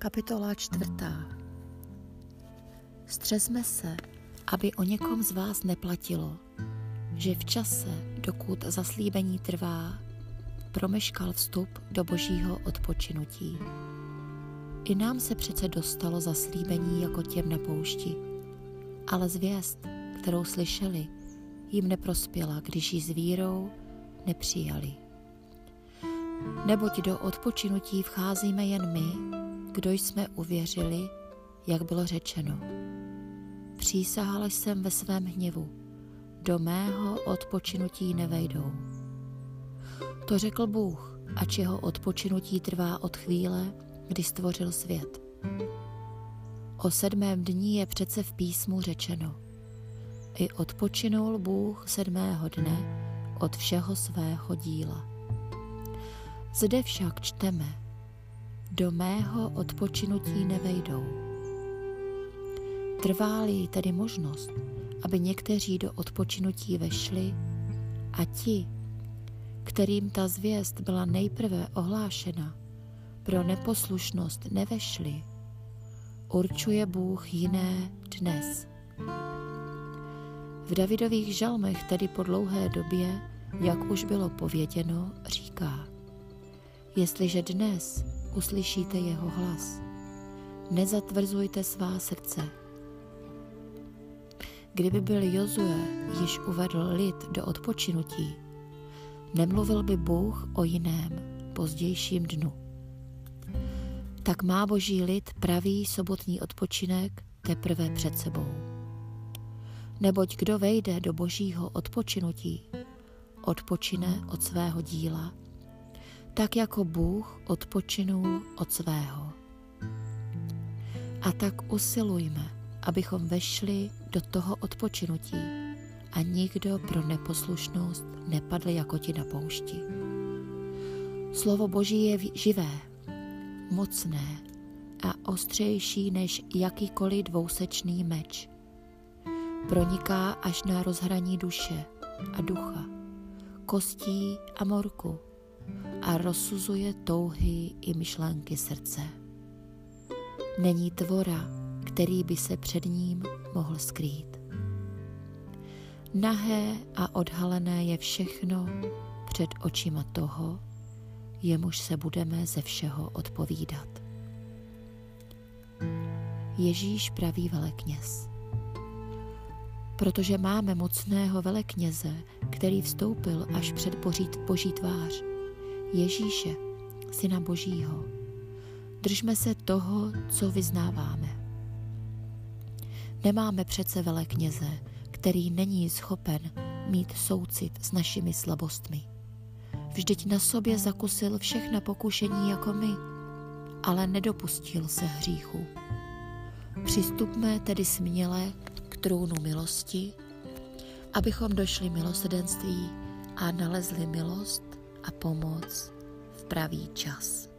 Kapitola čtvrtá. Střezme se, aby o někom z vás neplatilo, že v čase, dokud zaslíbení trvá, promeškal vstup do božího odpočinutí. I nám se přece dostalo zaslíbení jako těm na poušti, ale zvěst, kterou slyšeli, jim neprospěla, když ji s vírou nepřijali. Neboť do odpočinutí vcházíme jen my, kdo jsme uvěřili, jak bylo řečeno. Přísahal jsem ve svém hněvu, do mého odpočinutí nevejdou. To řekl Bůh, ač jeho odpočinutí trvá od chvíle, kdy stvořil svět. O sedmém dní je přece v písmu řečeno. I odpočinul Bůh sedmého dne od všeho svého díla. Zde však čteme, do mého odpočinutí nevejdou. Trvá-li tedy možnost, aby někteří do odpočinutí vešli a ti, kterým ta zvěst byla nejprve ohlášena, pro neposlušnost nevešli, určuje Bůh jiné dnes. V Davidových žalmech tedy po dlouhé době, jak už bylo pověděno, říká, jestliže dnes uslyšíte jeho hlas. Nezatvrzujte svá srdce. Kdyby byl Jozue již uvedl lid do odpočinutí, nemluvil by Bůh o jiném, pozdějším dnu. Tak má boží lid pravý sobotní odpočinek teprve před sebou. Neboť kdo vejde do božího odpočinutí, odpočine od svého díla tak jako Bůh odpočinul od svého. A tak usilujme, abychom vešli do toho odpočinutí a nikdo pro neposlušnost nepadl jako ti na poušti. Slovo Boží je živé, mocné a ostřejší než jakýkoliv dvousečný meč. Proniká až na rozhraní duše a ducha, kostí a morku a rozsuzuje touhy i myšlenky srdce. Není tvora, který by se před ním mohl skrýt. Nahé a odhalené je všechno před očima toho, jemuž se budeme ze všeho odpovídat. Ježíš praví velekněz. Protože máme mocného velekněze, který vstoupil až před boží tvář, Ježíše, Syna Božího. Držme se toho, co vyznáváme. Nemáme přece velekněze, který není schopen mít soucit s našimi slabostmi. Vždyť na sobě zakusil všechna pokušení jako my, ale nedopustil se hříchu. Přistupme tedy směle k trůnu milosti, abychom došli milosedenství a nalezli milost a pomoc v pravý čas.